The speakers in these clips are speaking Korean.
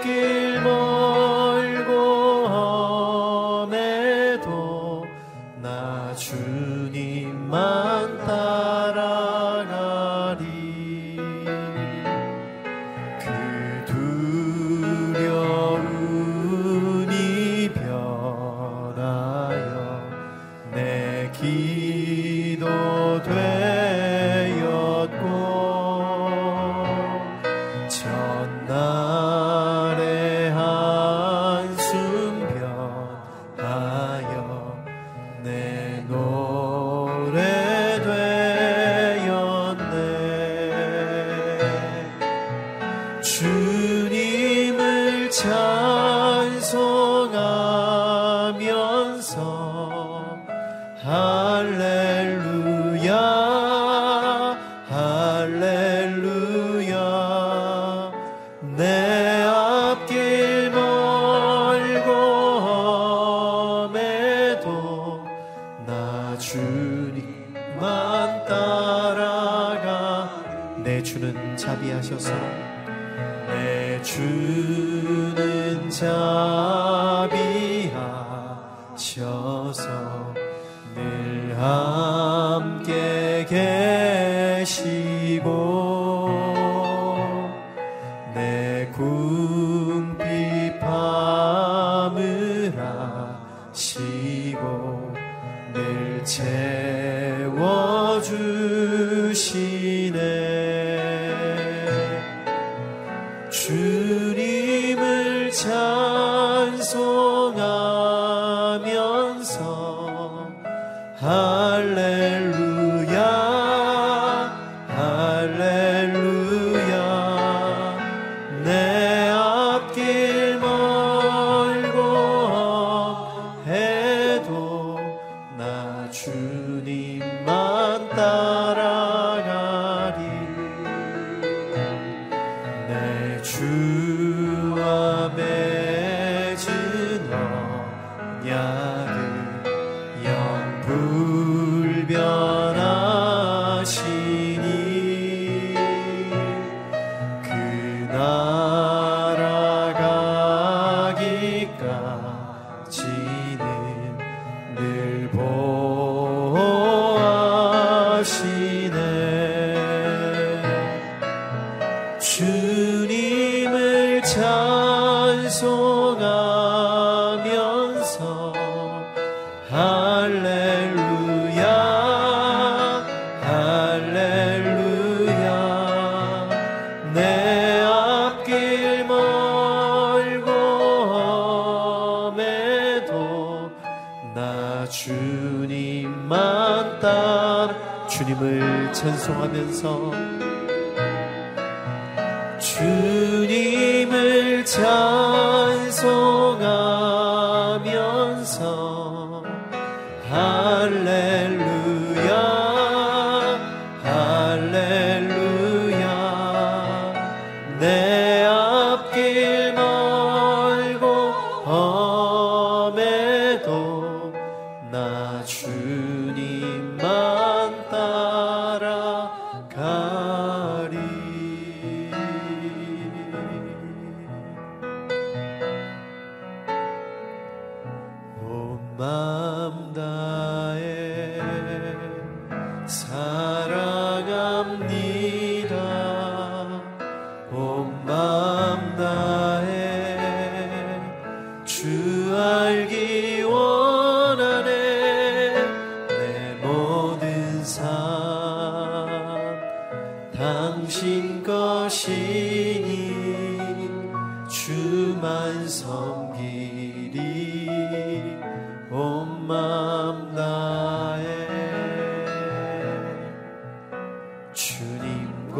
que 주님만 따라가 내 주는 자비하셔서 내 주는 자. 去。 찬송하면서 주님을 찬송하면서 할렐루야.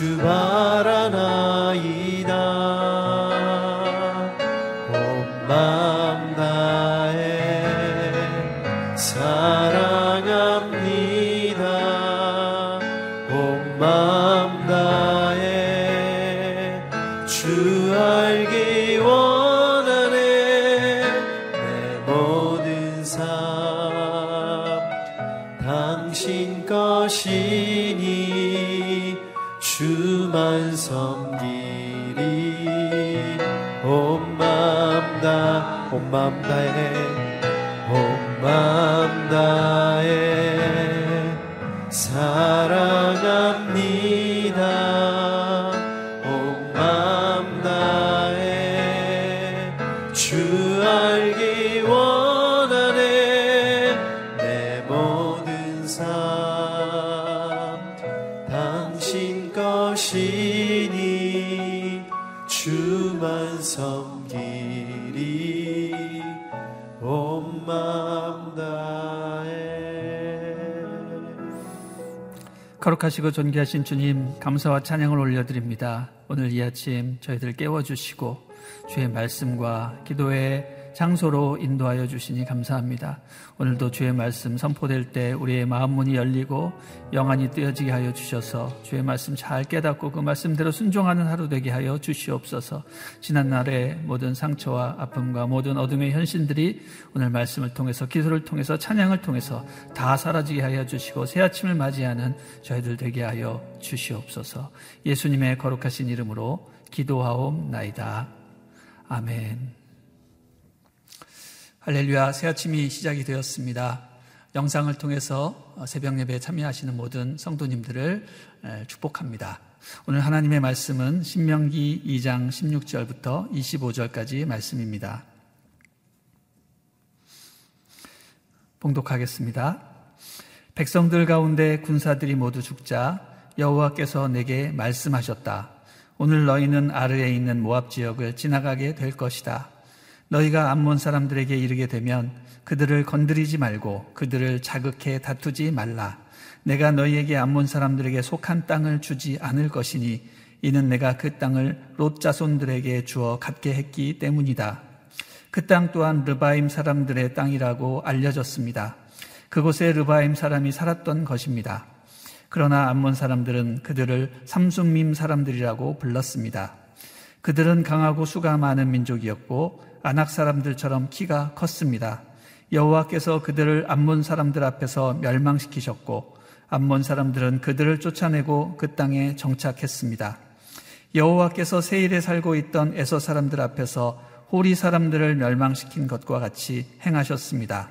주바 다, 거룩하시고 존귀하신 주님 감사와 찬양을 올려드립니다. 오늘 이 아침 저희들 깨워주시고 주의 말씀과 기도의 장소로 인도하여 주시니 감사합니다. 오늘도 주의 말씀 선포될 때 우리의 마음 문이 열리고 영안이 뜨여지게 하여 주셔서 주의 말씀 잘 깨닫고 그 말씀대로 순종하는 하루 되게 하여 주시옵소서. 지난 날의 모든 상처와 아픔과 모든 어둠의 현신들이 오늘 말씀을 통해서 기도를 통해서 찬양을 통해서 다 사라지게 하여 주시고 새 아침을 맞이하는 저희들 되게 하여 주시옵소서. 예수님의 거룩하신 이름으로 기도하옵나이다. 아멘. 할렐루야, 새 아침이 시작이 되었습니다. 영상을 통해서 새벽 예배에 참여하시는 모든 성도님들을 축복합니다. 오늘 하나님의 말씀은 신명기 2장 16절부터 25절까지 말씀입니다. 봉독하겠습니다. 백성들 가운데 군사들이 모두 죽자 여호와께서 내게 말씀하셨다. 오늘 너희는 아르에 있는 모압 지역을 지나가게 될 것이다. 너희가 암몬 사람들에게 이르게 되면 그들을 건드리지 말고 그들을 자극해 다투지 말라. 내가 너희에게 암몬 사람들에게 속한 땅을 주지 않을 것이니 이는 내가 그 땅을 롯 자손들에게 주어 갖게 했기 때문이다. 그 땅 또한 르바임 사람들의 땅이라고 알려졌습니다. 그곳에 르바임 사람이 살았던 것입니다. 그러나 암몬 사람들은 그들을 삼순밈 사람들이라고 불렀습니다. 그들은 강하고 수가 많은 민족이었고 아낙 사람들처럼 키가 컸습니다. 여호와께서 그들을 암몬 사람들 앞에서 멸망시키셨고 암몬 사람들은 그들을 쫓아내고 그 땅에 정착했습니다. 여호와께서 세일에 살고 있던 에서 사람들 앞에서 호리 사람들을 멸망시킨 것과 같이 행하셨습니다.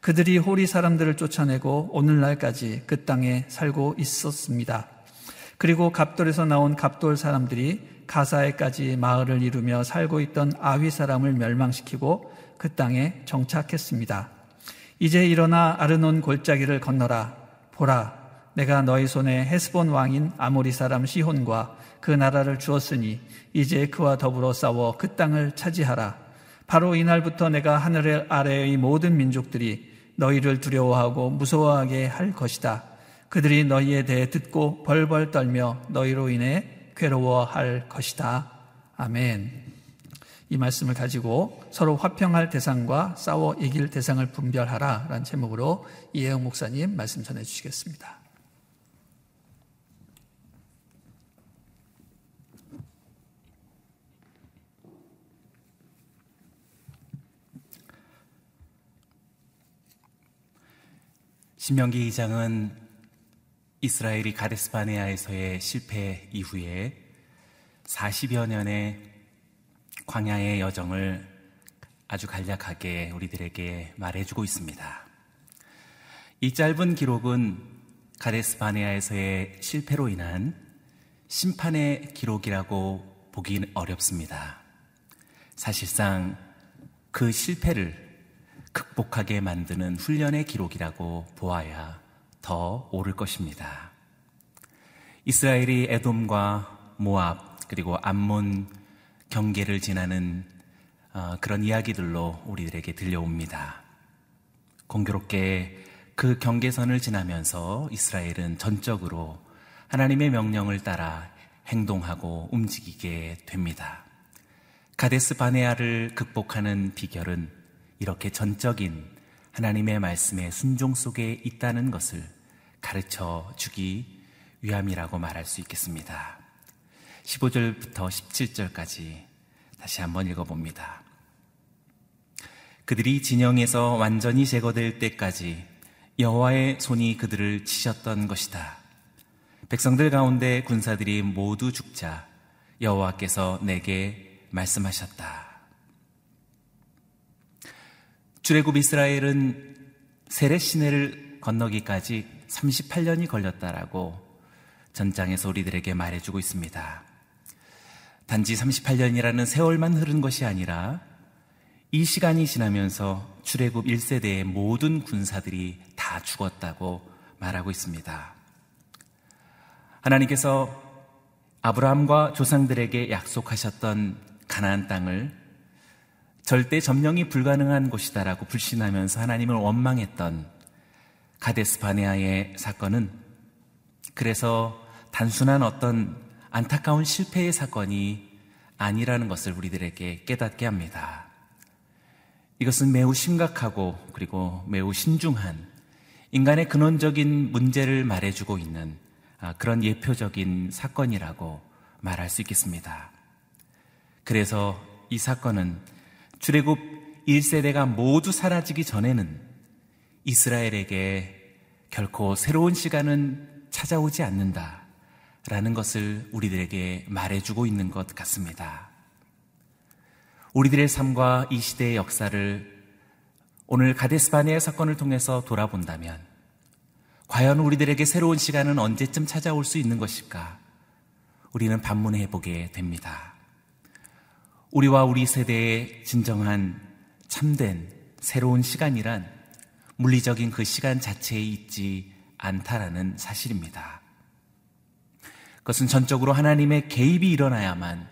그들이 호리 사람들을 쫓아내고 오늘날까지 그 땅에 살고 있었습니다. 그리고 갑돌에서 나온 갑돌 사람들이 가사에까지 마을을 이루며 살고 있던 아위 사람을 멸망시키고 그 땅에 정착했습니다. 이제 일어나 아르논 골짜기를 건너라. 보라, 내가 너희 손에 헤스본 왕인 아모리 사람 시혼과 그 나라를 주었으니 이제 그와 더불어 싸워 그 땅을 차지하라. 바로 이날부터 내가 하늘 아래의 모든 민족들이 너희를 두려워하고 무서워하게 할 것이다. 그들이 너희에 대해 듣고 벌벌 떨며 너희로 인해 괴로워할 것이다. 아멘. 이 말씀을 가지고 서로 화평할 대상과 싸워 이길 대상을 분별하라 라는 제목으로 이혜영 목사님 말씀 전해 주시겠습니다. 신명기 2장은 이스라엘이 가데스바네아에서의 실패 이후에 40여 년의 광야의 여정을 아주 간략하게 우리들에게 말해주고 있습니다. 이 짧은 기록은 가데스 바네아에서의 실패로 인한 심판의 기록이라고 보긴 어렵습니다. 사실상 그 실패를 극복하게 만드는 훈련의 기록이라고 보아야 더 옳을 것입니다. 이스라엘이 에돔과 모압 그리고 암몬 경계를 지나는 어, 그런 이야기들로 우리들에게 들려옵니다. 공교롭게 그 경계선을 지나면서 이스라엘은 전적으로 하나님의 명령을 따라 행동하고 움직이게 됩니다. 가데스 바네아를 극복하는 비결은 이렇게 전적인 하나님의 말씀의 순종 속에 있다는 것을 가르쳐 주기 위함이라고 말할 수 있겠습니다. 15절부터 17절까지 다시 한번 읽어봅니다. 그들이 진영에서 완전히 제거될 때까지 여호와의 손이 그들을 치셨던 것이다. 백성들 가운데 군사들이 모두 죽자 여호와께서 내게 말씀하셨다. 주례굽 이스라엘은 세례 시내를 건너기까지 38년이 걸렸다라고 전장에서 우리들에게 말해주고 있습니다. 단지 38년이라는 세월만 흐른 것이 아니라 이 시간이 지나면서 출애굽 1세대의 모든 군사들이 다 죽었다고 말하고 있습니다. 하나님께서 아브라함과 조상들에게 약속하셨던 가나안 땅을 절대 점령이 불가능한 곳이다라고 불신하면서 하나님을 원망했던 가데스 바네아의 사건은 그래서 단순한 어떤 안타까운 실패의 사건이 아니라는 것을 우리들에게 깨닫게 합니다. 이것은 매우 심각하고 그리고 매우 신중한 인간의 근원적인 문제를 말해주고 있는 아, 그런 예표적인 사건이라고 말할 수 있겠습니다. 그래서 이 사건은 출애굽 1세대가 모두 사라지기 전에는 이스라엘에게 결코 새로운 시간은 찾아오지 않는다. 라는 것을 우리들에게 말해주고 있는 것 같습니다. 우리들의 삶과 이 시대의 역사를 오늘 가데스바네의 사건을 통해서 돌아본다면 과연 우리들에게 새로운 시간은 언제쯤 찾아올 수 있는 것일까? 우리는 반문해 보게 됩니다. 우리와 우리 세대의 진정한 참된 새로운 시간이란 물리적인 그 시간 자체에 있지 않다라는 사실입니다. 그것은 전적으로 하나님의 개입이 일어나야만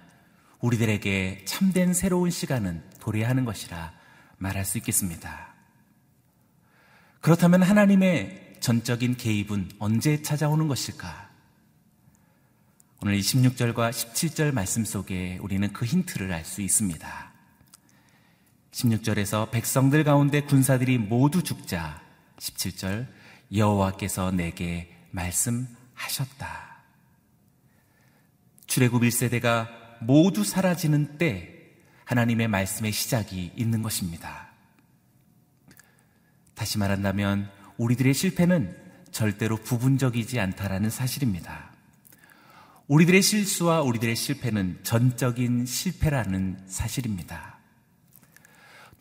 우리들에게 참된 새로운 시간은 도래하는 것이라 말할 수 있겠습니다. 그렇다면 하나님의 전적인 개입은 언제 찾아오는 것일까? 오늘 26절과 17절 말씀 속에 우리는 그 힌트를 알 수 있습니다. 16절에서 백성들 가운데 군사들이 모두 죽자 17절 여호와께서 내게 말씀하셨다. 출애굽 1세대가 모두 사라지는 때 하나님의 말씀의 시작이 있는 것입니다. 다시 말한다면 우리들의 실패는 절대로 부분적이지 않다라는 사실입니다. 우리들의 실수와 우리들의 실패는 전적인 실패라는 사실입니다.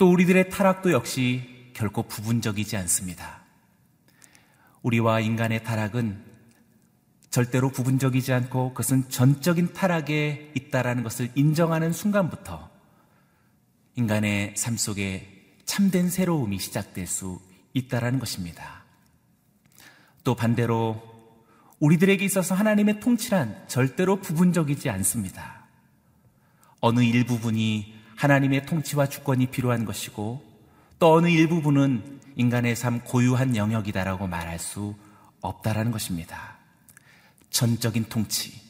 또 우리들의 타락도 역시 결코 부분적이지 않습니다. 우리와 인간의 타락은 절대로 부분적이지 않고 그것은 전적인 타락에 있다라는 것을 인정하는 순간부터 인간의 삶 속에 참된 새로움이 시작될 수 있다라는 것입니다. 또 반대로 우리들에게 있어서 하나님의 통치란 절대로 부분적이지 않습니다. 어느 일부분이 하나님의 통치와 주권이 필요한 것이고 또 어느 일부분은 인간의 삶 고유한 영역이다라고 말할 수 없다라는 것입니다. 전적인 통치,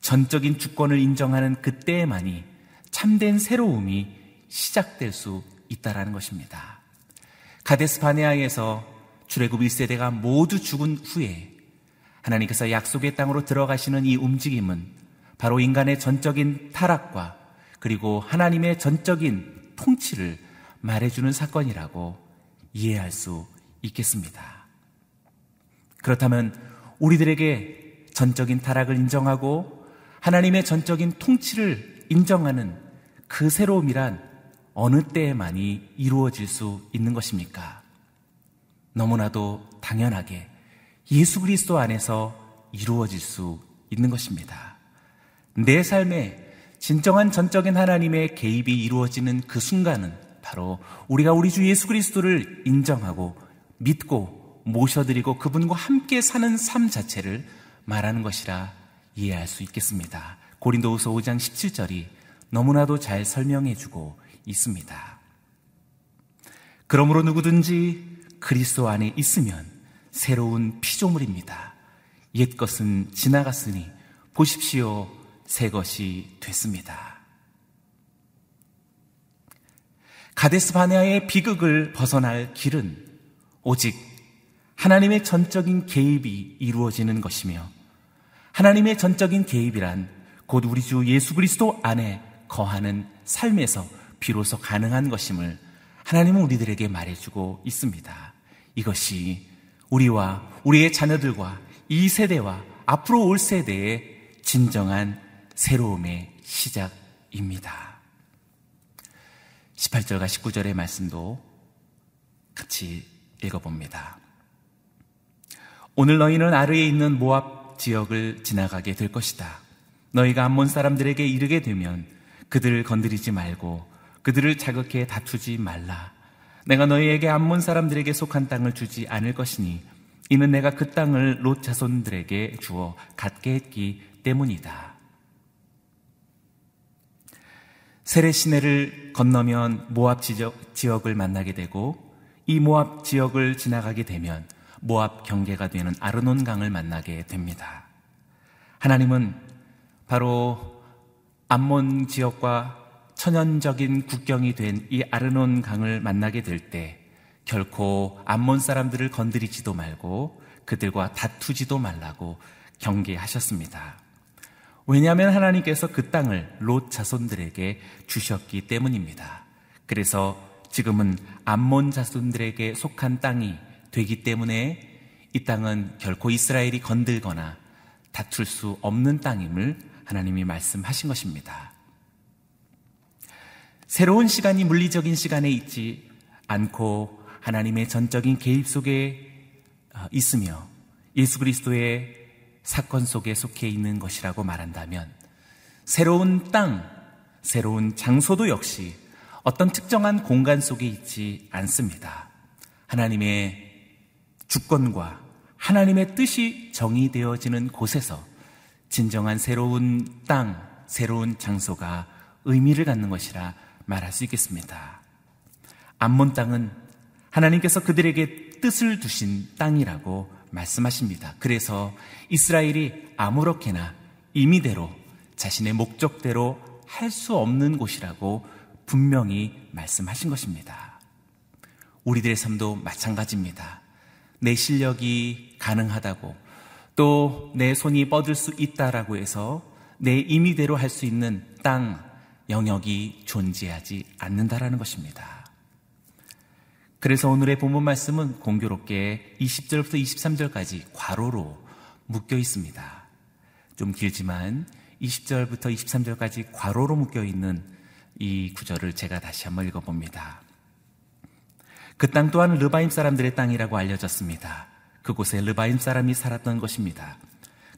전적인 주권을 인정하는 그때에만이 참된 새로움이 시작될 수 있다라는 것입니다. 가데스 바네아에서 주례굽 1세대가 모두 죽은 후에 하나님께서 약속의 땅으로 들어가시는 이 움직임은 바로 인간의 전적인 타락과 그리고 하나님의 전적인 통치를 말해주는 사건이라고 이해할 수 있겠습니다. 그렇다면 우리들에게 전적인 타락을 인정하고 하나님의 전적인 통치를 인정하는 그 새로움이란 어느 때에만이 이루어질 수 있는 것입니까? 너무나도 당연하게 예수 그리스도 안에서 이루어질 수 있는 것입니다. 내 삶에 진정한 전적인 하나님의 개입이 이루어지는 그 순간은 바로 우리가 우리 주 예수 그리스도를 인정하고 믿고 모셔드리고 그분과 함께 사는 삶 자체를 말하는 것이라 이해할 수 있겠습니다. 고린도후서 5장 17절이 너무나도 잘 설명해 주고 있습니다. 그러므로 누구든지 그리스도 안에 있으면 새로운 피조물입니다. 옛 것은 지나갔으니 보십시오. 새 것이 됐습니다. 가데스 바네아의 비극을 벗어날 길은 오직 하나님의 전적인 개입이 이루어지는 것이며 하나님의 전적인 개입이란 곧 우리 주 예수 그리스도 안에 거하는 삶에서 비로소 가능한 것임을 하나님은 우리들에게 말해주고 있습니다. 이것이 우리와 우리의 자녀들과 이 세대와 앞으로 올 세대의 진정한 새로움의 시작입니다. 18절과 19절의 말씀도 같이 읽어봅니다. 오늘 너희는 아르에 있는 모압 지역을 지나가게 될 것이다. 너희가 암몬 사람들에게 이르게 되면 그들을 건드리지 말고 그들을 자극해 다투지 말라. 내가 너희에게 암몬 사람들에게 속한 땅을 주지 않을 것이니 이는 내가 그 땅을 롯 자손들에게 주어 갖게 했기 때문이다. 세례 시내를 건너면 모압 지역, 지역 을 만나게 되고 이 모압 지역을 지나가게 되면 모압 경계가 되는 아르논 강을 만나게 됩니다. 하나님은 바로 암몬 지역과 천연적인 국경이 된 이 아르논 강을 만나게 될 때 결코 암몬 사람들을 건드리지도 말고 그들과 다투지도 말라고 경계하셨습니다. 왜냐하면 하나님께서 그 땅을 롯 자손들에게 주셨기 때문입니다. 그래서 지금은 암몬 자손들에게 속한 땅이 되기 때문에 이 땅은 결코 이스라엘이 건들거나 다툴 수 없는 땅임을 하나님이 말씀하신 것입니다. 새로운 시간이 물리적인 시간에 있지 않고 하나님의 전적인 개입 속에 어, 있으며 예수 그리스도의 사건 속에 속해 있는 것이라고 말한다면 새로운 땅, 새로운 장소도 역시 어떤 특정한 공간 속에 있지 않습니다. 하나님의 주권과 하나님의 뜻이 정의되어지는 곳에서 진정한 새로운 땅, 새로운 장소가 의미를 갖는 것이라 말할 수 있겠습니다. 암몬 땅은 하나님께서 그들에게 뜻을 두신 땅이라고 말씀하십니다. 그래서 이스라엘이 아무렇게나 임의대로 자신의 목적대로 할 수 없는 곳이라고 분명히 말씀하신 것입니다. 우리들의 삶도 마찬가지입니다. 내 실력이 가능하다고 또 내 손이 뻗을 수 있다라고 해서 내 임의대로 할 수 있는 땅, 영역이 존재하지 않는다라는 것입니다. 그래서 오늘의 본문 말씀은 공교롭게 20절부터 23절까지 괄호로 묶여 있습니다. 좀 길지만 20절부터 23절까지 괄호로 묶여 있는 이 구절을 제가 다시 한번 읽어봅니다. 그 땅 또한 르바임 사람들의 땅이라고 알려졌습니다. 그곳에 르바임 사람이 살았던 것입니다.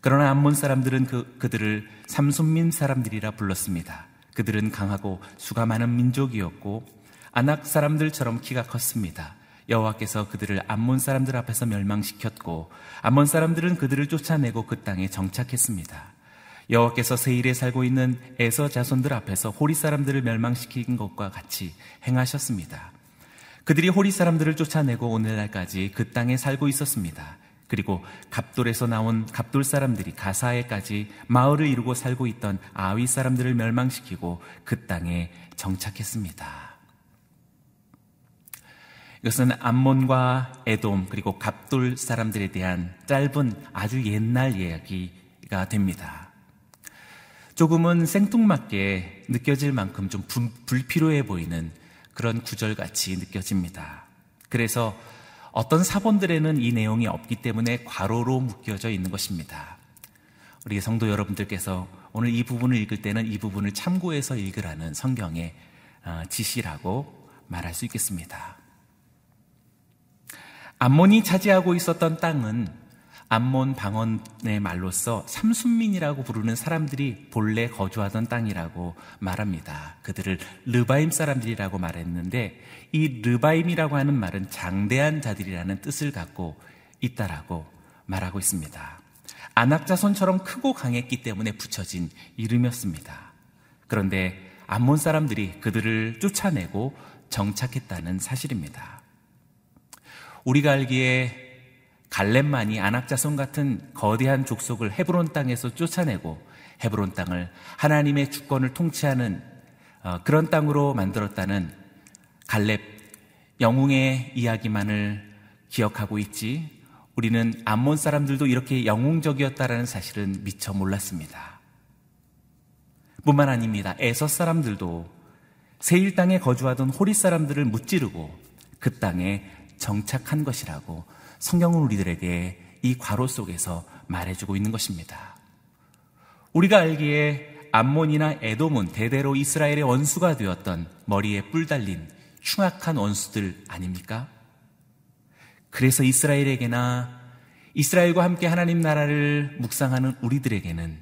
그러나 암몬 사람들은 그, 그들을 삼손민 사람들이라 불렀습니다. 그들은 강하고 수가 많은 민족이었고 아낙 사람들처럼 키가 컸습니다. 여호와께서 그들을 암몬 사람들 앞에서 멸망시켰고 암몬 사람들은 그들을 쫓아내고 그 땅에 정착했습니다. 여호와께서 세일에 살고 있는 에서 자손들 앞에서 호리 사람들을 멸망시킨 것과 같이 행하셨습니다. 그들이 호리 사람들을 쫓아내고 오늘날까지 그 땅에 살고 있었습니다. 그리고 갑돌에서 나온 갑돌 사람들이 가사에까지 마을을 이루고 살고 있던 아위 사람들을 멸망시키고 그 땅에 정착했습니다. 이것은 암몬과 에돔 그리고 갑돌 사람들에 대한 짧은 아주 옛날 이야기가 됩니다. 조금은 생뚱맞게 느껴질 만큼 좀 불필요해 보이는 그런 구절같이 느껴집니다. 그래서 어떤 사본들에는 이 내용이 없기 때문에 괄호로 묶여져 있는 것입니다. 우리 성도 여러분들께서 오늘 이 부분을 읽을 때는 이 부분을 참고해서 읽으라는 성경의 어, 지시라고 말할 수 있겠습니다. 암몬이 차지하고 있었던 땅은 암몬 방언의 말로서 삼순민이라고 부르는 사람들이 본래 거주하던 땅이라고 말합니다. 그들을 르바임 사람들이라고 말했는데 이 르바임이라고 하는 말은 장대한 자들이라는 뜻을 갖고 있다라고 말하고 있습니다. 안악자손처럼 크고 강했기 때문에 붙여진 이름이었습니다. 그런데 암몬 사람들이 그들을 쫓아내고 정착했다는 사실입니다. 우리가 알기에 갈렙만이 안악자손 같은 거대한 족속을 헤브론 땅에서 쫓아내고 헤브론 땅을 하나님의 주권을 통치하는 어, 그런 땅으로 만들었다는 갈렙 영웅의 이야기만을 기억하고 있지 우리는 암몬 사람들도 이렇게 영웅적이었다라는 사실은 미처 몰랐습니다. 뿐만 아닙니다. 에서 사람들도 세일 땅에 거주하던 호리 사람들을 무찌르고 그 땅에 정착한 것이라고 성경은 우리들에게 이 과로 속에서 말해주고 있는 것입니다. 우리가 알기에 암몬이나 에돔은 대대로 이스라엘의 원수가 되었던 머리에 뿔 달린 흉악한 원수들 아닙니까? 그래서 이스라엘에게나 이스라엘과 함께 하나님 나라를 묵상하는 우리들에게는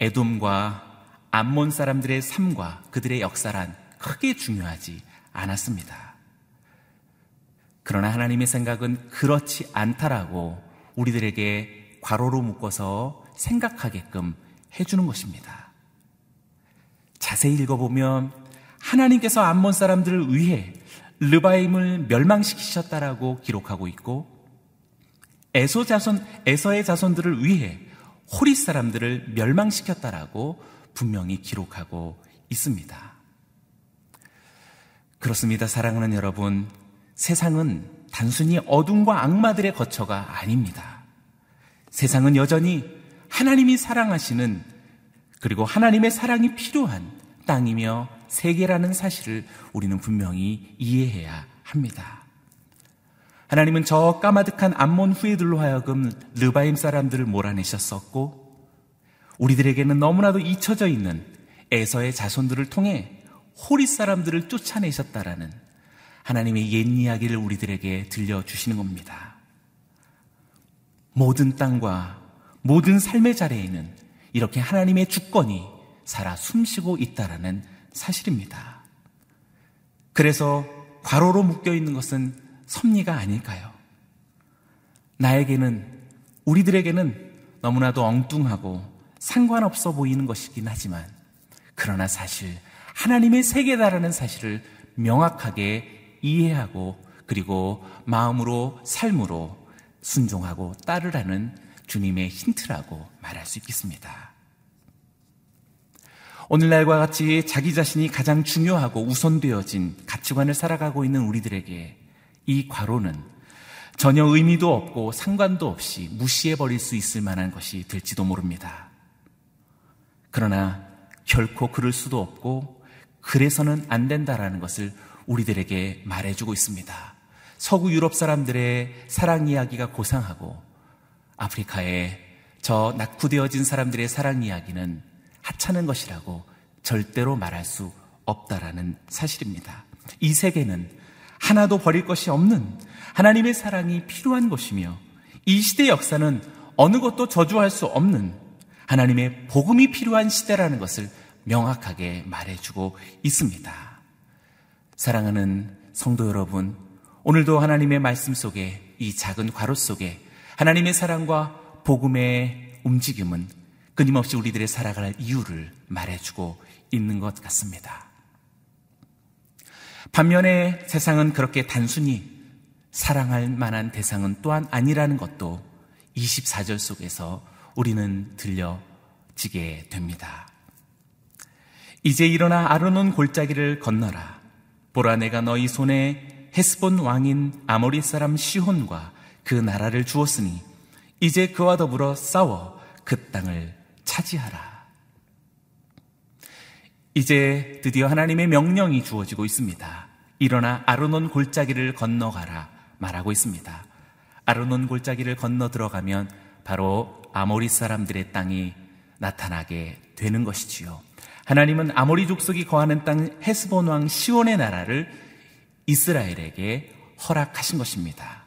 에돔과 암몬 사람들의 삶과 그들의 역사란 크게 중요하지 않았습니다. 그러나 하나님의 생각은 그렇지 않다라고 우리들에게 과로로 묶어서 생각하게끔 해주는 것입니다. 자세히 읽어보면 하나님께서 암몬 사람들을 위해 르바임을 멸망시키셨다라고 기록하고 있고 에소 자손 에서의 자손들을 위해 호리 사람들을 멸망시켰다라고 분명히 기록하고 있습니다. 그렇습니다. 사랑하는 여러분, 세상은 단순히 어둠과 악마들의 거처가 아닙니다. 세상은 여전히 하나님이 사랑하시는 그리고 하나님의 사랑이 필요한 땅이며 세계라는 사실을 우리는 분명히 이해해야 합니다. 하나님은 저 까마득한 암몬 후예들로 하여금 르바임 사람들을 몰아내셨었고 우리들에게는 너무나도 잊혀져 있는 에서의 자손들을 통해 호리 사람들을 쫓아내셨다라는 하나님의 옛 이야기를 우리들에게 들려주시는 겁니다. 모든 땅과 모든 삶의 자리에는 이렇게 하나님의 주권이 살아 숨쉬고 있다라는 사실입니다. 그래서 과로로 묶여 있는 것은 섭리가 아닐까요? 나에게는, 우리들에게는 너무나도 엉뚱하고 상관없어 보이는 것이긴 하지만, 그러나 사실 하나님의 세계다라는 사실을 명확하게 이해하고 그리고 마음으로 삶으로 순종하고 따르라는 주님의 힌트라고 말할 수 있겠습니다. 오늘날과 같이 자기 자신이 가장 중요하고 우선되어진 가치관을 살아가고 있는 우리들에게 이 과로는 전혀 의미도 없고 상관도 없이 무시해버릴 수 있을 만한 것이 될지도 모릅니다. 그러나 결코 그럴 수도 없고 그래서는 안 된다라는 것을 우리들에게 말해주고 있습니다. 서구 유럽 사람들의 사랑 이야기가 고상하고 아프리카의 저 낙후되어진 사람들의 사랑 이야기는 하찮은 것이라고 절대로 말할 수 없다라는 사실입니다. 이 세계는 하나도 버릴 것이 없는 하나님의 사랑이 필요한 것이며 이 시대의 역사는 어느 것도 저주할 수 없는 하나님의 복음이 필요한 시대라는 것을 명확하게 말해주고 있습니다. 사랑하는 성도 여러분, 오늘도 하나님의 말씀 속에 이 작은 괄호 속에 하나님의 사랑과 복음의 움직임은 끊임없이 우리들의 살아갈 이유를 말해주고 있는 것 같습니다. 반면에 세상은 그렇게 단순히 사랑할 만한 대상은 또한 아니라는 것도 24절 속에서 우리는 들려지게 됩니다. 이제 일어나 아르논 골짜기를 건너라. 보라 내가 너희 손에 헤스본 왕인 아모리 사람 시혼과 그 나라를 주었으니 이제 그와 더불어 싸워 그 땅을 차지하라. 이제 드디어 하나님의 명령이 주어지고 있습니다. 일어나 아르논 골짜기를 건너가라 말하고 있습니다. 아르논 골짜기를 건너 들어가면 바로 아모리 사람들의 땅이 나타나게 되는 것이지요. 하나님은 아모리 족속이 거하는 땅 헤스본 왕 시온의 나라를 이스라엘에게 허락하신 것입니다.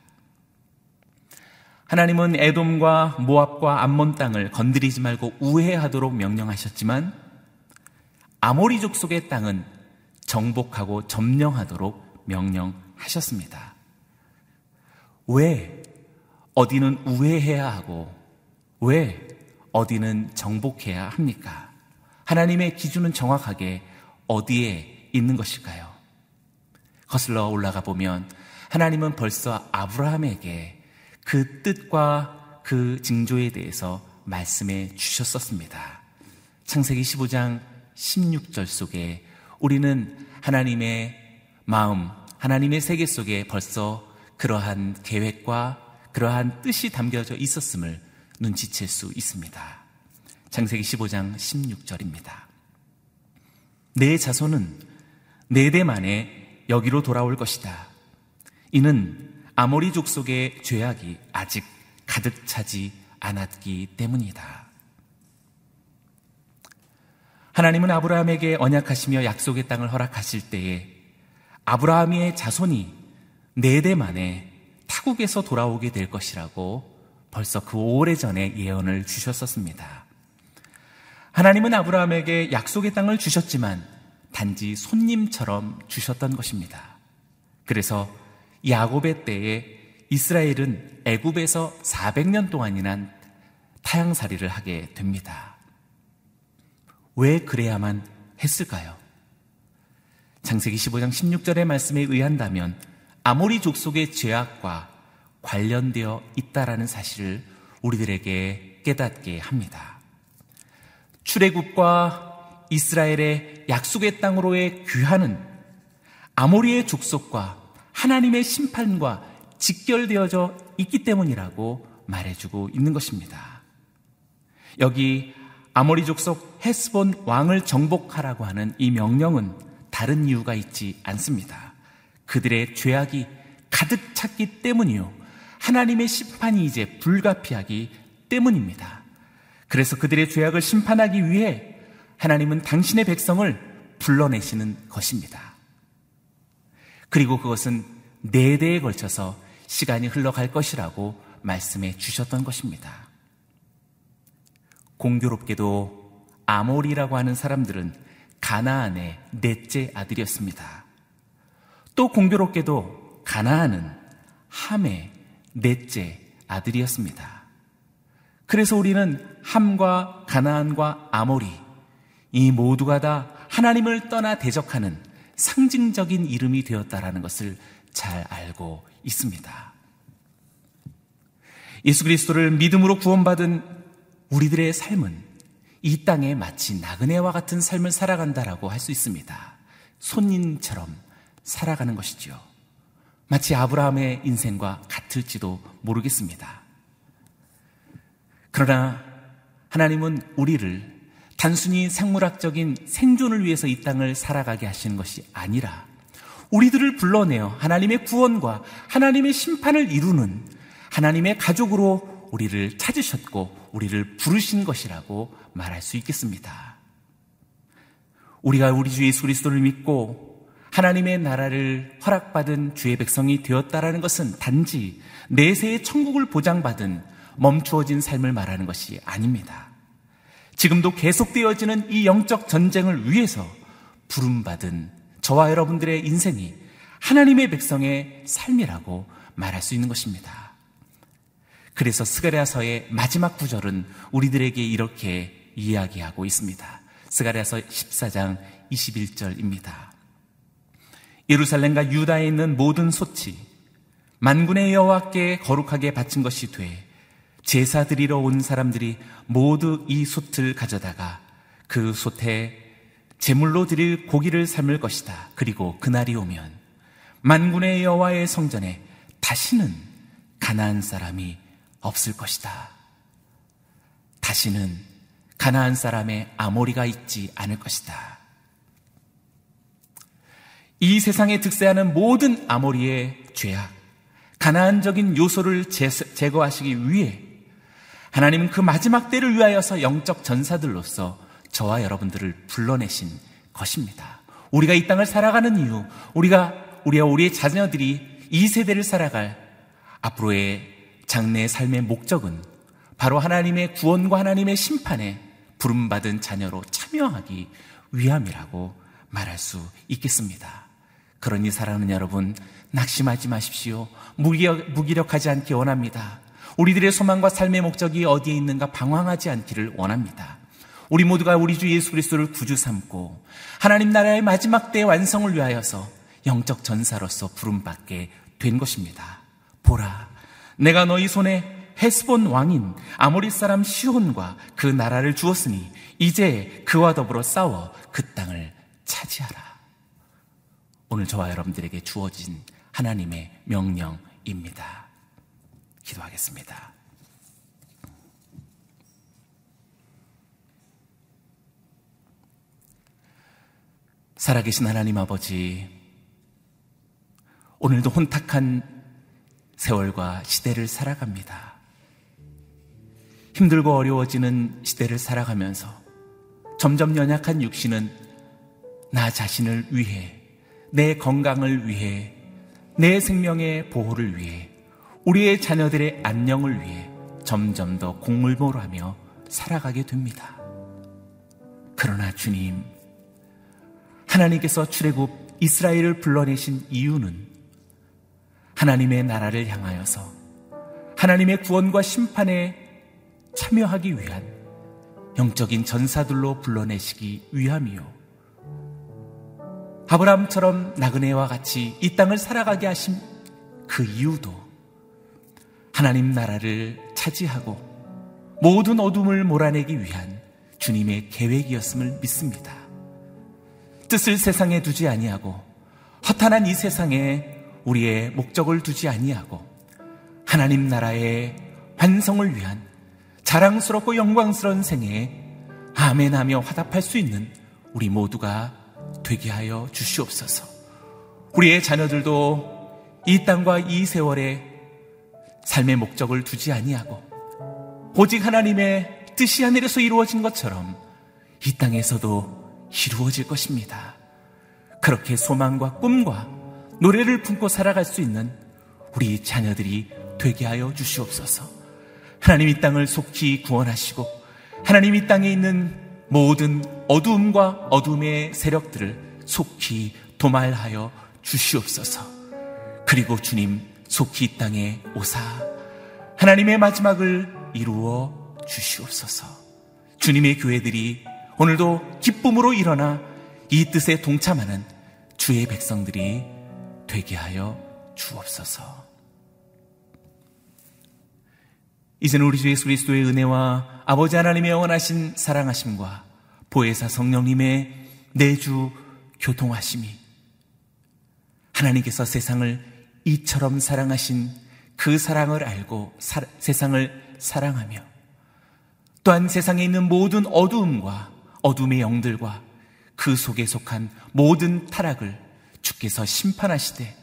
하나님은 에돔과 모압과 암몬 땅을 건드리지 말고 우회하도록 명령하셨지만 아모리 족속의 땅은 정복하고 점령하도록 명령하셨습니다. 왜 어디는 우회해야 하고 왜 어디는 정복해야 합니까? 하나님의 기준은 정확하게 어디에 있는 것일까요? 거슬러 올라가 보면 하나님은 벌써 아브라함에게 그 뜻과 그 징조에 대해서 말씀해 주셨었습니다. 창세기 15장 16절 속에 우리는 하나님의 마음, 하나님의 세계 속에 벌써 그러한 계획과 그러한 뜻이 담겨져 있었음을 눈치챌 수 있습니다. 창세기 15장 16절입니다. 내 자손은 네 대 만에 여기로 돌아올 것이다. 이는 아모리 족속의 죄악이 아직 가득 차지 않았기 때문이다. 하나님은 아브라함에게 언약하시며 약속의 땅을 허락하실 때에 아브라함의 자손이 네 대 만에 타국에서 돌아오게 될 것이라고 벌써 그 오래전에 예언을 주셨었습니다. 하나님은 아브라함에게 약속의 땅을 주셨지만 단지 손님처럼 주셨던 것입니다. 그래서 야곱의 때에 이스라엘은 애굽에서 400년 동안이나 타양살이를 하게 됩니다. 왜 그래야만 했을까요? 장세기 15장 16절의 말씀에 의한다면 아모리 족속의 죄악과 관련되어 있다라는 사실을 우리들에게 깨닫게 합니다. 출애굽과 이스라엘의 약속의 땅으로의 귀환은 아모리의 족속과 하나님의 심판과 직결되어져 있기 때문이라고 말해주고 있는 것입니다. 여기 아모리 족속 헤스본 왕을 정복하라고 하는 이 명령은 다른 이유가 있지 않습니다. 그들의 죄악이 가득 찼기 때문이요. 하나님의 심판이 이제 불가피하기 때문입니다. 그래서 그들의 죄악을 심판하기 위해 하나님은 당신의 백성을 불러내시는 것입니다. 그리고 그것은 네 대에 걸쳐서 시간이 흘러갈 것이라고 말씀해 주셨던 것입니다. 공교롭게도 아몰이라고 하는 사람들은 가나안의 넷째 아들이었습니다. 또 공교롭게도 가나안은 함의 넷째 아들이었습니다. 그래서 우리는 함과 가나안과 아모리 이 모두가 다 하나님을 떠나 대적하는 상징적인 이름이 되었다라는 것을 잘 알고 있습니다. 예수 그리스도를 믿음으로 구원받은 우리들의 삶은 이 땅에 마치 나그네와 같은 삶을 살아간다라고 할 수 있습니다. 손님처럼 살아가는 것이지요. 마치 아브라함의 인생과 같을지도 모르겠습니다. 그러나 하나님은 우리를 단순히 생물학적인 생존을 위해서 이 땅을 살아가게 하시는 것이 아니라 우리들을 불러내어 하나님의 구원과 하나님의 심판을 이루는 하나님의 가족으로 우리를 찾으셨고 우리를 부르신 것이라고 말할 수 있겠습니다. 우리가 우리 주 예수 그리스도를 믿고 하나님의 나라를 허락받은 주의 백성이 되었다라는 것은 단지 내세의 천국을 보장받은 멈추어진 삶을 말하는 것이 아닙니다. 지금도 계속되어지는 이 영적 전쟁을 위해서 부름받은 저와 여러분들의 인생이 하나님의 백성의 삶이라고 말할 수 있는 것입니다. 그래서 스가랴서의 마지막 구절은 우리들에게 이렇게 이야기하고 있습니다. 스가랴서 14장 21절입니다. 예루살렘과 유다에 있는 모든 소치 만군의 여호와께 거룩하게 바친 것이 돼 제사 드리러 온 사람들이 모두 이 솥을 가져다가 그 솥에 제물로 드릴 고기를 삶을 것이다. 그리고 그날이 오면 만군의 여호와의 성전에 다시는 가나안 사람이 없을 것이다. 다시는 가나안 사람의 아모리가 있지 않을 것이다. 이 세상에 득세하는 모든 아모리의 죄악, 가나안적인 요소를 제거하시기 위해 하나님은 그 마지막 때를 위하여서 영적 전사들로서 저와 여러분들을 불러내신 것입니다. 우리가 이 땅을 살아가는 이유, 우리가 우리와 우리의 자녀들이 이 세대를 살아갈 앞으로의 장래의 삶의 목적은 바로 하나님의 구원과 하나님의 심판에 부름받은 자녀로 참여하기 위함이라고 말할 수 있겠습니다. 그러니 사랑하는 여러분, 낙심하지 마십시오. 무기력, 무기력하지 않기 원합니다. 우리들의 소망과 삶의 목적이 어디에 있는가 방황하지 않기를 원합니다. 우리 모두가 우리 주 예수 그리스도를 구주 삼고 하나님 나라의 마지막 때의 완성을 위하여서 영적 전사로서 부름받게 된 것입니다. 보라, 내가 너희 손에 헤스본 왕인 아모리 사람 시혼과 그 나라를 주었으니 이제 그와 더불어 싸워 그 땅을 차지하라. 오늘 저와 여러분들에게 주어진 하나님의 명령입니다. 기도하겠습니다. 살아계신 하나님 아버지, 오늘도 혼탁한 세월과 시대를 살아갑니다. 힘들고 어려워지는 시대를 살아가면서 점점 연약한 육신은 나 자신을 위해, 내 건강을 위해, 내 생명의 보호를 위해, 우리의 자녀들의 안녕을 위해 점점 더 공물보하며 살아가게 됩니다. 그러나 주님, 하나님께서 출애굽 이스라엘을 불러내신 이유는 하나님의 나라를 향하여서 하나님의 구원과 심판에 참여하기 위한 영적인 전사들로 불러내시기 위함이요. 아브라함처럼 나그네와 같이 이 땅을 살아가게 하신 그 이유도 하나님 나라를 차지하고 모든 어둠을 몰아내기 위한 주님의 계획이었음을 믿습니다. 뜻을 세상에 두지 아니하고 허탄한 이 세상에 우리의 목적을 두지 아니하고 하나님 나라의 완성을 위한 자랑스럽고 영광스러운 생애에 아멘하며 화답할 수 있는 우리 모두가 되게 하여 주시옵소서. 우리의 자녀들도 이 땅과 이 세월에 삶의 목적을 두지 아니하고 오직 하나님의 뜻이 하늘에서 이루어진 것처럼 이 땅에서도 이루어질 것입니다. 그렇게 소망과 꿈과 노래를 품고 살아갈 수 있는 우리 자녀들이 되게 하여 주시옵소서. 하나님 이 땅을 속히 구원하시고 하나님 이 땅에 있는 모든 어두움과 어둠의 세력들을 속히 도말하여 주시옵소서. 그리고 주님 속히 이 땅에 오사 하나님의 마지막을 이루어 주시옵소서. 주님의 교회들이 오늘도 기쁨으로 일어나 이 뜻에 동참하는 주의 백성들이 되게 하여 주옵소서. 이제는 우리 주 예수 그리스도의 은혜와 아버지 하나님의 영원하신 사랑하심과 보혜사 성령님의 내주 교통하심이 하나님께서 세상을 이처럼 사랑하신 그 사랑을 알고 사, 세상을 사랑하며 또한 세상에 있는 모든 어두움과 어둠의 영들과 그 속에 속한 모든 타락을 주께서 심판하시되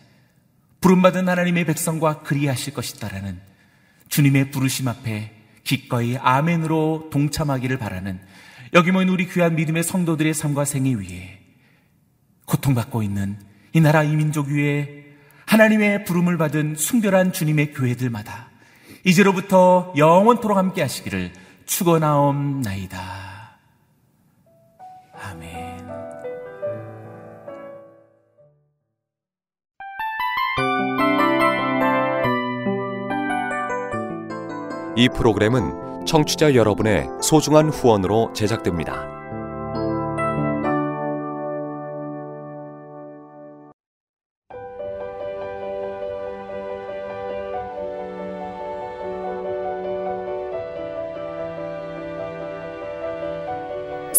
부름받은 하나님의 백성과 그리하실 것이다라는 주님의 부르심 앞에 기꺼이 아멘으로 동참하기를 바라는 여기 모인 우리 귀한 믿음의 성도들의 삶과 생애 위에 고통받고 있는 이 나라 이민족 위에 하나님의 부름을 받은 순결한 주님의 교회들마다 이제로부터 영원토록 함께 하시기를 축원하옵나이다. 아멘. 이 프로그램은 청취자 여러분의 소중한 후원으로 제작됩니다.